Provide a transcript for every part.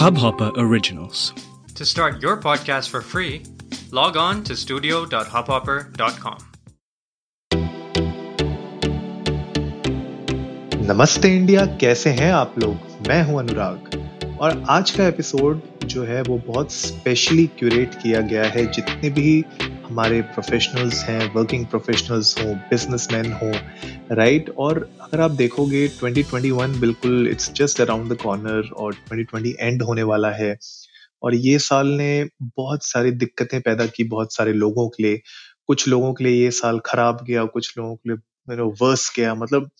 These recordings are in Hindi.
Hubhopper Originals. To start your podcast for free, log on to studio.hubhopper.com. नमस्ते इंडिया कैसे हैं आप लोग मैं हूँ अनुराग और आज का एपिसोड जो है वो बहुत स्पेशली क्यूरेट किया गया है जितने भी हमारे प्रोफेशनल्स हैं वर्किंग प्रोफेशनल्स हों बिजनेसमैन हों राइट और अगर आप देखोगे 2021 बिल्कुल it's just around the corner और 2020 एंड होने वाला है। और ये साल ने बहुत सारी दिक्कतें पैदा की बहुत सारे लोगों के लिए। कुछ लोगों के लिए ये साल खराब गया, कुछ लोगों के लिए वर्स गया। मतलब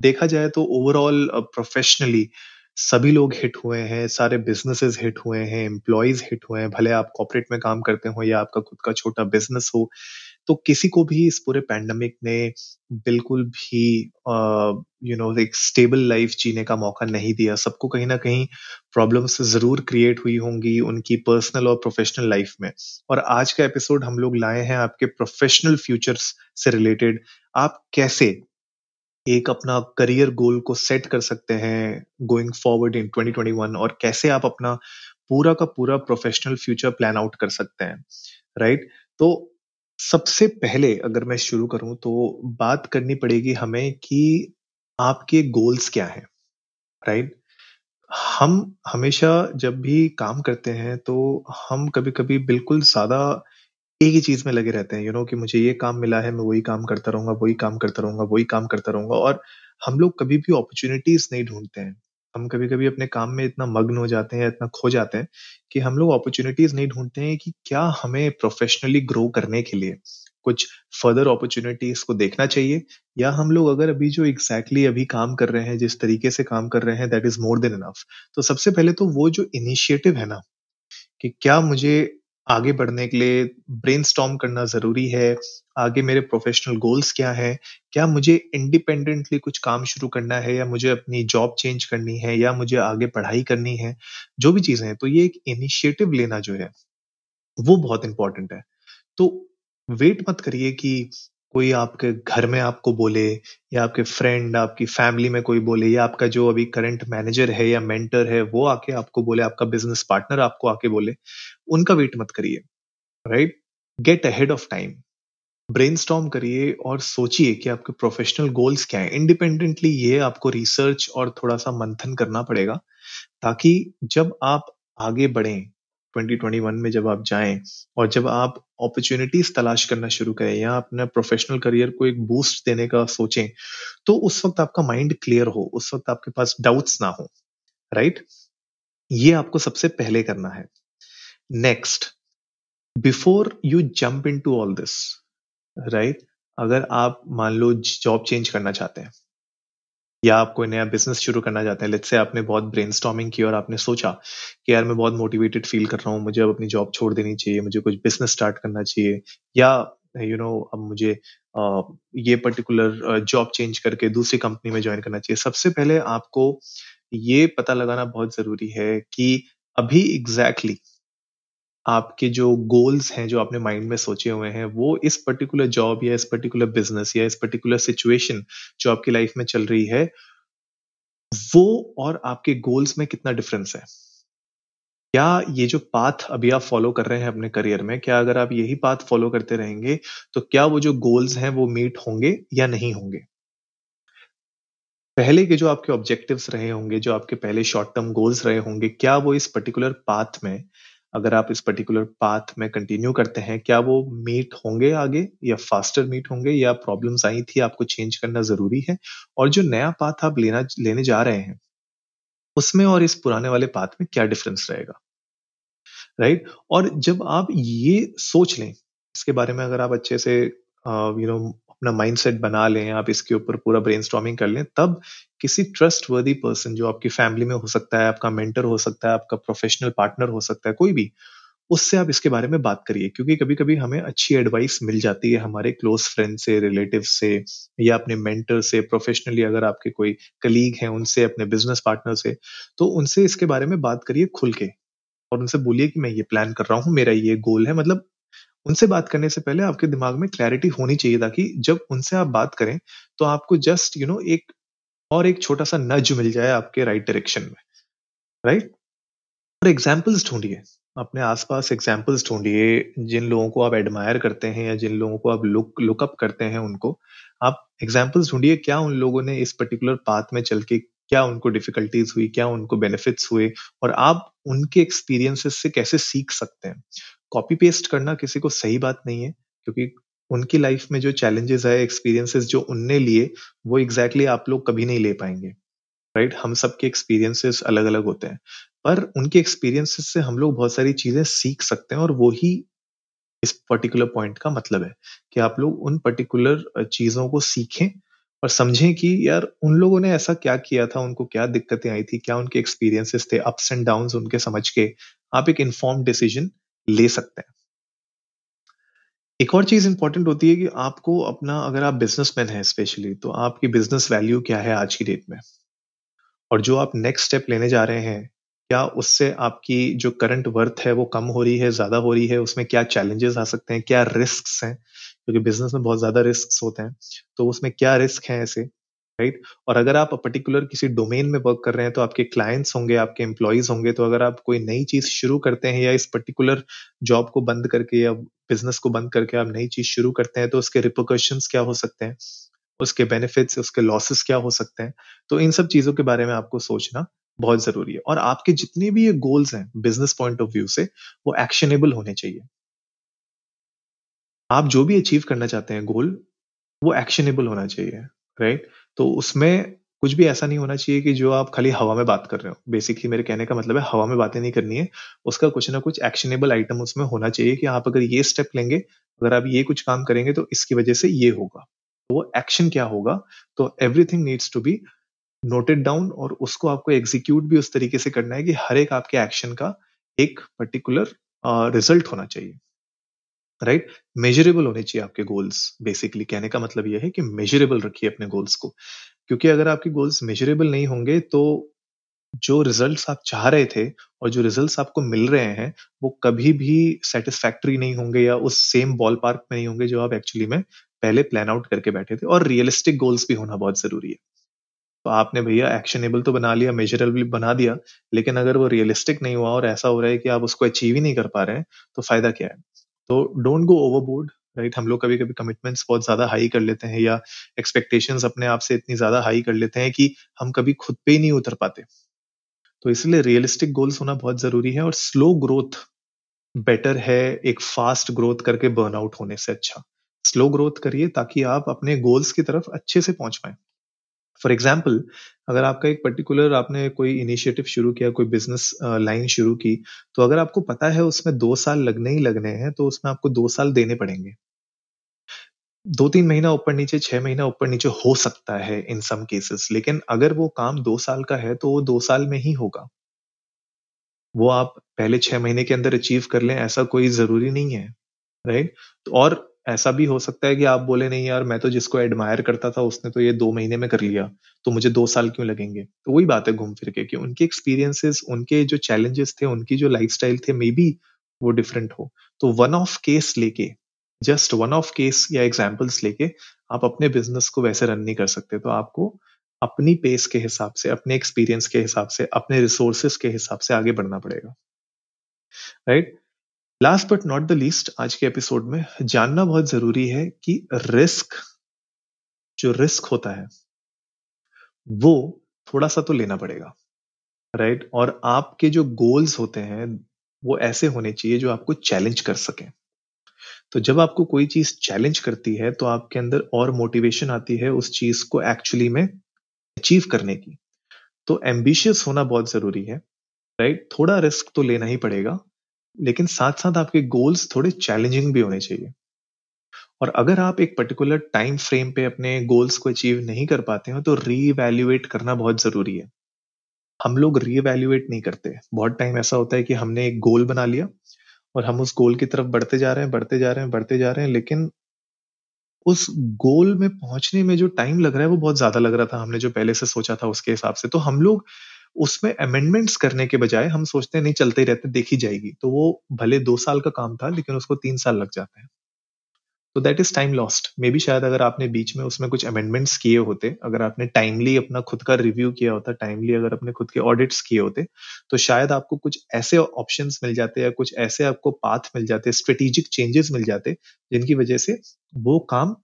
देखा जाए तो ओवरऑल प्रोफेशनली सभी लोग हिट हुए हैं, सारे बिजनेसेस हिट हुए हैं एम्प्लॉयज़ हिट हुए हैं, भले आप कॉपरेट में काम करते हो या आपका खुद का छोटा बिज़नेस हो तो किसी को भी इस पूरे पैंडमिक ने बिल्कुल भी यू नो एक स्टेबल लाइफ जीने का मौका नहीं दिया। सबको कहीं ना कहीं प्रॉब्लम्स ज़रूर क्रिएट हुई होंगी उनकी पर्सनल और प्रोफेशनल लाइफ में। और आज का एपिसोड हम लोग लाए हैं आपके प्रोफेशनल फ्यूचर्स से रिलेटेड आप कैसे एक अपना करियर गोल को सेट कर सकते हैं गोइंग फॉरवर्ड इन 2021 और कैसे आप अपना पूरा का पूरा प्रोफेशनल फ्यूचर प्लान आउट कर सकते हैं राइट तो सबसे पहले अगर मैं शुरू करूँ तो बात करनी पड़ेगी हमें कि आपके गोल्स क्या हैं राइट हम हमेशा जब भी काम करते हैं तो हम कभी कभी बिल्कुल ज़्यादा एक ही चीज़ में लगे रहते हैं यू you नो know, कि मुझे ये काम मिला है मैं वही काम करता रहूँगा वही काम करता रहूँगा वही काम करता रहूँगा और हम लोग कभी भी अपॉर्चुनिटीज़ नहीं ढूंढते हैं। हम कभी कभी अपने काम में इतना मग्न हो जाते हैं इतना खो जाते हैं कि हम लोग अपॉर्चुनिटीज़ नहीं ढूंढते हैं कि क्या हमें प्रोफेशनली ग्रो करने के लिए कुछ फर्दर अपॉर्चुनिटीज़ को देखना चाहिए या हम लोग अगर अभी जो एग्जैक्टली exactly अभी काम कर रहे हैं जिस तरीके से काम कर रहे हैं that is more than enough तो सबसे पहले तो वो जो इनिशिएटिव है ना कि क्या मुझे आगे बढ़ने के लिए ब्रेन करना ज़रूरी है। आगे मेरे प्रोफेशनल गोल्स क्या है? क्या मुझे इंडिपेंडेंटली कुछ काम शुरू करना है या मुझे अपनी जॉब चेंज करनी है या मुझे आगे पढ़ाई करनी है? जो भी चीज़ें हैं तो ये एक इनिशिएटिव लेना जो है, वो बहुत इंपॉर्टेंट है। तो वेट मत करिए कि कोई आपके घर में आपको बोले या आपके फ्रेंड आपकी फैमिली में कोई बोले या आपका जो अभी करंट मैनेजर है या मेंटर है, वो आके आपको बोले, आपका बिज़नेस पार्टनर आपको आके बोले, उनका वेट मत करिए right get ahead of time brain करिए और सोचिए कि आपके प्रोफेशनल गोल्स क्या है। इंडिपेंडेंटली ये आपको रिसर्च और थोड़ा सा मंथन करना पड़ेगा, ताकि जब आप आगे बढ़ें 2021 में जब आप जाएँ और जब आप अपॉर्चुनिटीज़ तलाश करना शुरू करें या अपने प्रोफेशनल करियर को एक बूस्ट देने का सोचें तो उस वक्त आपका माइंड क्लियर हो, उस वक्त आपके पास डाउट्स ना हो राइट ये आपको सबसे पहले करना है। Next before you jump into all this right अगर आप मान लो जॉब चेंज करना चाहते हैं या आप कोई नया बिज़नेस शुरू करना चाहते हैं लेट्स से आपने बहुत ब्रेन की और आपने सोचा कि यार मैं बहुत मोटिवेटेड फील कर रहा हूँ मुझे अब अपनी जॉब छोड़ देनी चाहिए मुझे कुछ बिज़नेस स्टार्ट करना चाहिए या यू you नो know, अब मुझे ये पर्टिकुलर जॉब चेंज करके दूसरी कंपनी में ज्वाइन करना चाहिए। सबसे पहले आपको ये पता लगाना बहुत ज़रूरी है कि अभी एग्जैक्टली exactly आपके जो गोल्स हैं, जो आपने माइंड में सोचे हुए हैं, वो इस पर्टिकुलर जॉब या इस पर्टिकुलर बिज़नेस या इस पर्टिकुलर सिचुएशन जो आपकी लाइफ में चल रही है, वो और आपके गोल्स में कितना डिफरेंस है? क्या ये जो पाथ अभी आप फॉलो कर रहे हैं अपने करियर में, क्या अगर आप यही पाथ फॉलो करते रहेंगे तो क्या वो जो गोल्स हैं, वो मीट होंगे या नहीं होंगे? पहले के जो आपके ऑब्जेक्टिव्स रहे होंगे, जो आपके पहले शॉर्ट टर्म गोल्स रहे होंगे, क्या वो इस पर्टिकुलर पाथ में अगर आप इस पर्टिकुलर पाथ में कंटिन्यू करते हैं, क्या वो मीट होंगे आगे या फास्टर मीट होंगे? या प्रॉब्लम्स आई थी, आपको चेंज करना ज़रूरी है? और जो नया पाथ आप लेना, लेने जा रहे हैं, उसमें और इस पुराने वाले पाथ में क्या डिफरेंस रहेगा? Right right? और जब आप ये सोच लें, इसके बारे में अगर आप अच्छे से यू नो अपना माइंडसेट बना लें, आप इसके ऊपर पूरा ब्रेन कर लें, तब किसी ट्रस्ट वर्दी पर्सन जो आपकी फैमिली में हो सकता है, आपका मेंटर हो सकता है, आपका प्रोफेशनल पार्टनर हो सकता है, कोई भी, उससे आप इसके बारे में बात करिए, क्योंकि कभी कभी हमें अच्छी एडवाइस मिल जाती है हमारे क्लोज फ्रेंड से रिलेटिव से, या अपने मेंटर से प्रोफेशनली अगर आपके कोई कलीग हैं, उनसे, अपने बिज़नेस पार्टनर से तो उनसे इसके बारे में बात करिए खुल के, और उनसे बोलिए कि मैं ये प्लान कर रहा हूँ, मेरा ये गोल है मतलब उनसे बात करने से पहले आपके दिमाग में क्लैरिटी होनी चाहिए ताकि जब उनसे आप बात करें तो आपको जस्ट यू नो एक और एक छोटा सा नज मिल जाए आपके राइट डायरेक्शन में राइट और एग्जाम्पल्स ढूंढिए। अपने आसपास एग्जाम्पल्स ढूंढिए, जिन लोगों को आप एडमायर करते हैं या जिन लोगों को आप लुक लुकअप करते हैं उनको, आप एग्जाम्पल्स ढूंढिए, क्या उन लोगों ने इस पर्टिकुलर पाथ में चल के क्या उनको डिफिकल्टीज हुई, क्या उनको बेनिफिट्स हुए, और आप उनके एक्सपीरियंसेस से कैसे सीख सकते हैं। कॉपी पेस्ट करना किसी को सही बात नहीं है, क्योंकि उनकी लाइफ में जो चैलेंजेस है एक्सपीरियंसेस जो उनने लिए, वो एग्जैक्टली exactly आप लोग कभी नहीं ले पाएँगे राइट right? हम सबके एक्सपीरियंसेस अलग अलग होते हैं, पर उनके एक्सपीरियंसेस से हम लोग बहुत सारी चीज़ें सीख सकते हैं और वो ही इस पर्टिकुलर पॉइंट का मतलब है कि आप लोग उन पर्टिकुलर चीज़ों को सीखें और समझें कि यार उन लोगों ने ऐसा क्या किया था, उनको क्या दिक्कतें आई थी, क्या उनके एक्सपीरियंसेस थे अप्स एंड डाउन उनके समझ के आप एक इन्फॉर्म डिसीज़न ले सकते हैं। एक और चीज़ इंपॉर्टेंट होती है कि आपको अपना, अगर आप बिजनेसमैन हैं स्पेशली तो आपकी बिज़नेस वैल्यू क्या है आज की डेट में? और जो आप नेक्स्ट स्टेप लेने जा रहे हैं, क्या उससे आपकी जो करंट वर्थ है वो कम हो रही है, ज़्यादा हो रही है? उसमें क्या चैलेंजेस आ सकते हैं? क्या रिस्क हैं? क्योंकि बिज़नेस में बहुत ज़्यादा रिस्क होते हैं। तो उसमें क्या रिस्क है ऐसे? राइट और अगर आप पर्टिकुलर किसी डोमेन में वर्क कर रहे हैं तो आपके क्लाइंट्स होंगे, आपके एम्प्लॉयज़ होंगे तो अगर आप कोई नई चीज़ शुरू करते हैं या इस पर्टिकुलर जॉब को बंद करके या बिज़नेस को बंद करके आप नई चीज़ शुरू करते हैं तो उसके रिपोकशन क्या हो सकते हैं? उसके बेनिफिट्स उसके लॉसेस क्या हो सकते हैं? तो इन सब चीज़ों के बारे में आपको सोचना बहुत ज़रूरी है। और आपके जितने भी ये गोल्स हैं बिज़नेस पॉइंट ऑफ़ व्यू से, वो एक्शनेबल होने चाहिए। आप जो भी अचीव करना चाहते हैं गोल वो एक्शनेबल होना चाहिए। राइट तो उसमें कुछ भी ऐसा नहीं होना चाहिए कि जो आप खाली हवा में बात कर रहे हो। बेसिकली मेरे कहने का मतलब है, हवा में बातें नहीं करनी है। उसका कुछ ना कुछ एक्शनेबल आइटम उसमें होना चाहिए कि आप अगर ये स्टेप लेंगे, अगर आप ये कुछ काम करेंगे तो इसकी वजह से ये होगा। तो वो एक्शन क्या होगा? तो everything needs to be noted down और उसको आपको एग्जीक्यूट भी उस तरीके से करना है कि हर एक आपके एक्शन का एक पर्टिकुलर रिज़ल्ट होना चाहिए। राइट मेजरेबल होने चाहिए आपके गोल्स बेसिकली कहने का मतलब यह है कि मेजरेबल रखिए अपने गोल्स को। क्योंकि अगर आपके गोल्स मेजरेबल नहीं होंगे तो जो रिजल्ट्स आप चाह रहे थे और जो रिजल्ट्स आपको मिल रहे हैं, वो कभी भी सेटिस्फैक्ट्री नहीं होंगे या उस सेम बॉल पार्क में नहीं होंगे जो आप एक्चुअली में पहले प्लान आउट करके बैठे थे। और रियलिस्टिक गोल्स भी होना बहुत ज़रूरी है। तो आपने भैया एक्शनेबल तो बना लिया मेजरेबल बना दिया, लेकिन अगर वो रियलिस्टिक नहीं हुआ और ऐसा हो रहा है कि आप उसको अचीव ही नहीं कर पा रहे हैं तो फ़ायदा क्या है? तो डोंट गो ओवरबोर्ड राइट हम लोग कभी कभी कमिटमेंट्स बहुत ज़्यादा हाई कर लेते हैं या एक्सपेक्टेशंस अपने आप से इतनी ज़्यादा हाई कर लेते हैं कि हम कभी खुद पे ही नहीं उतर पाते। तो इसलिए रियलिस्टिक गोल्स होना बहुत ज़रूरी है और स्लो ग्रोथ बेटर है एक फास्ट ग्रोथ करके बर्नआउट होने से अच्छा। स्लो ग्रोथ करिए ताकि आप अपने गोल्स की तरफ़ अच्छे से पहुँच पाए। फॉर एग्ज़ाम्पल अगर आपका एक पर्टिकुलर आपने कोई इनिशिएटिव शुरू किया, कोई बिज़नेस लाइन शुरू की तो अगर आपको पता है उसमें दो साल लगने ही लगने हैं तो उसमें आपको दो साल देने पड़ेंगे। दो तीन महीना ऊपर नीचे, छह महीना ऊपर नीचे हो सकता है इन सम केसेस लेकिन अगर वो काम दो साल का है तो वो दो साल में ही होगा। वो आप पहले छह महीने के अंदर अचीव कर लें, ऐसा कोई ज़रूरी नहीं है राइट और ऐसा भी हो सकता है कि आप बोले, नहीं यार, मैं तो जिसको एडमायर करता था, उसने तो ये दो महीने में कर लिया तो मुझे दो साल क्यों लगेंगे? तो वही बात है घूम फिर के कि उनके एक्सपीरियंसेस उनके जो चैलेंजेस थे, उनकी जो लाइफ स्टाइल थे मे बी वो डिफरेंट हो। तो वन ऑफ़ केस लेके जस्ट वन ऑफ़ केस या एग्जाम्पल्स लेके, आप अपने बिज़नेस को वैसे रन नहीं कर सकते। तो आपको अपनी पेस के हिसाब से, अपने एक्सपीरियंस के हिसाब से, अपने रिसोर्सेस के हिसाब से आगे बढ़ना पड़ेगा। Right right? Last but not the least आज के एपिसोड में जानना बहुत ज़रूरी है कि रिस्क जो रिस्क होता है, वो थोड़ा सा तो लेना पड़ेगा राइट right? और आपके जो गोल्स होते हैं, वो ऐसे होने चाहिए जो आपको चैलेंज कर सके। तो जब आपको कोई चीज़ चैलेंज करती है तो आपके अंदर और मोटिवेशन आती है उस चीज़ को एक्चुअली में अचीव करने की। तो एम्बिशियस होना बहुत ज़रूरी है राइट थोड़ा रिस्क तो लेना ही पड़ेगा लेकिन साथ साथ आपके गोल्स थोड़े चैलेंजिंग भी होने चाहिए। और अगर आप एक पर्टिकुलर टाइम फ्रेम पे अपने गोल्स को अचीव नहीं कर पाते हो तो रीवैल्यूएट करना बहुत ज़रूरी है। हम लोग रीवैल्यूएट नहीं करते। बहुत टाइम ऐसा होता है कि हमने एक गोल बना लिया और हम उस गोल की तरफ़ बढ़ते जा रहे हैं, बढ़ते जा रहे हैं, बढ़ते जा रहे हैं, लेकिन उस गोल में पहुँचने में जो टाइम लग रहा है, वो बहुत ज़्यादा लग रहा था। हमने जो पहले से सोचा था उसके हिसाब से। तो हम लोग उसमें अमेंडमेंट्स करने के बजाय हम सोचते हैं, नहीं, चलते ही रहते, देखी जाएगी। तो वो भले दो साल का काम था, लेकिन उसको तीन साल लग जाते हैं। तो that is time lost maybe शायद अगर आपने बीच में उसमें कुछ अमेंडमेंट्स किए होते, अगर आपने टाइमली अपना खुद का रिव्यू किया होता टाइमली अगर अपने खुद के ऑडिट्स किए होते तो शायद आपको कुछ ऐसे ऑप्शन मिल जाते या कुछ ऐसे आपको पाथ मिल जाते स्ट्रेटेजिक चेंजेस मिल जाते, जिनकी वजह से वो काम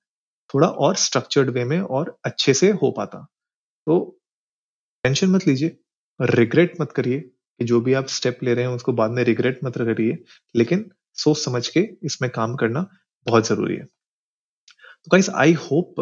थोड़ा और स्ट्रक्चर्ड वे में और अच्छे से हो पाता। तो टेंशन मत लीजिए। रिग्रेट मत करिए कि जो भी आप स्टेप ले रहे हैं, उसको बाद में रिग्रेट मत करिए, लेकिन सोच समझ के इसमें काम करना बहुत ज़रूरी है। तो गाइस आई होप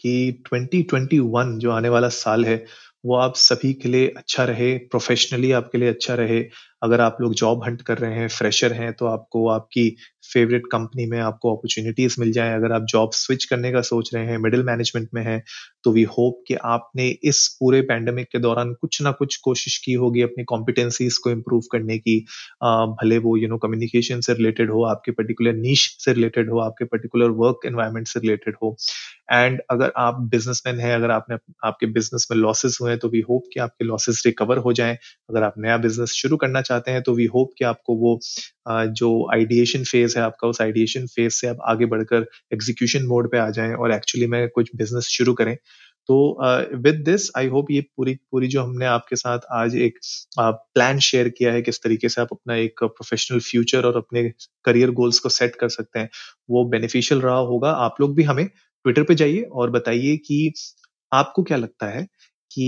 कि 2021 जो आने वाला साल है, वो आप सभी के लिए अच्छा रहे प्रोफेशनली आपके लिए अच्छा रहे अगर आप लोग जॉब हंट कर रहे हैं फ्रेशर हैं तो आपको आपकी फेवरेट कंपनी में आपको अपॉर्चुनिटीज़ मिल जाए। अगर आप जॉब स्विच करने का सोच रहे हैं मिडिल मैनेजमेंट में है तो वी होप कि आपने इस पूरे पैंडमिक के दौरान कुछ ना कुछ कोशिश की होगी अपनी कॉम्पिटेंसीज को इम्प्रूव करने की। भले वो यू नो कम्युनिकेशन से रिलेटेड हो, आपके पर्टिकुलर नीच से रिलेटेड हो, आपके पर्टिकुलर वर्क एनवायरमेंट से रिलेटेड हो। एंड अगर आप बिजनेसमैन हैं, अगर आपने आपके बिज़नेस में लॉसेस हुए हैं तो वी होप कि आपके लॉसेस रिकवर हो जाएँ। अगर आप नया बिज़नेस शुरू करना चाहते हैं तो वी होप कि आपको वो जो आइडिएशन फ़ेज़ है आपका उस आइडिएशन फ़ेज़ से आप आगे बढ़कर एग्जीक्यूशन मोड पे आ जाएँ और एक्चुअली में कुछ बिज़नेस शुरू करें। तो विद दिस आई होप ये पूरी पूरी जो हमने आपके साथ आज एक प्लान uh, शेयर किया है किस तरीके से आप अपना एक प्रोफेशनल फ्यूचर और अपने करियर गोल्स को सेट कर सकते हैं वो बेनिफिशियल रहा होगा। आप लोग भी हमें ट्विटर पे जाइए और बताइए कि आपको क्या लगता है कि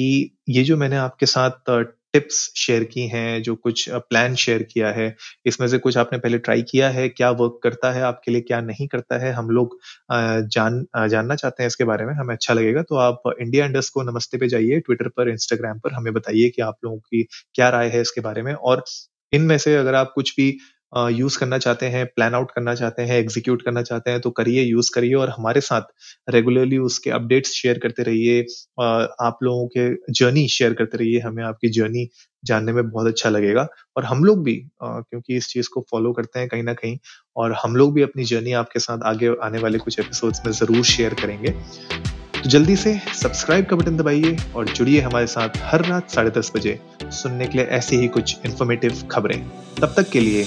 ये जो मैंने आपके साथ टिप्स शेयर की हैं, जो कुछ प्लान शेयर किया है। इसमें से कुछ आपने पहले ट्राई किया है, क्या वर्क करता है आपके लिए, क्या नहीं करता है, हम लोग जान जानना चाहते हैं इसके बारे में, हमें अच्छा लगेगा तो आप इंडिया इंडस को नमस्ते पे जाइए ट्विटर पर इंस्टाग्राम पर, हमें बताइए कि आप लोगों की क्या राय है इसके बारे में, और इनमें से अगर आप कुछ भी यूज़ करना चाहते हैं प्लान आउट करना चाहते हैं एग्जीक्यूट करना चाहते हैं तो करिए यूज़ करिए और हमारे साथ रेगुलरली उसके अपडेट्स शेयर करते रहिए। आप लोगों के जर्नी शेयर करते रहिए, हमें आपकी जर्नी जानने में बहुत अच्छा लगेगा। और हम लोग भी क्योंकि इस चीज़ को फॉलो करते हैं कहीं ना कहीं, और हम लोग भी अपनी जर्नी आपके साथ आगे आने वाले कुछ एपिसोड्स में ज़रूर शेयर करेंगे। तो जल्दी से सब्सक्राइब का बटन दबाइए और जुड़िए हमारे साथ हर रात साढ़े दस बजे सुनने के लिए ऐसी ही कुछ इन्फॉर्मेटिव खबरें। तब तक के लिए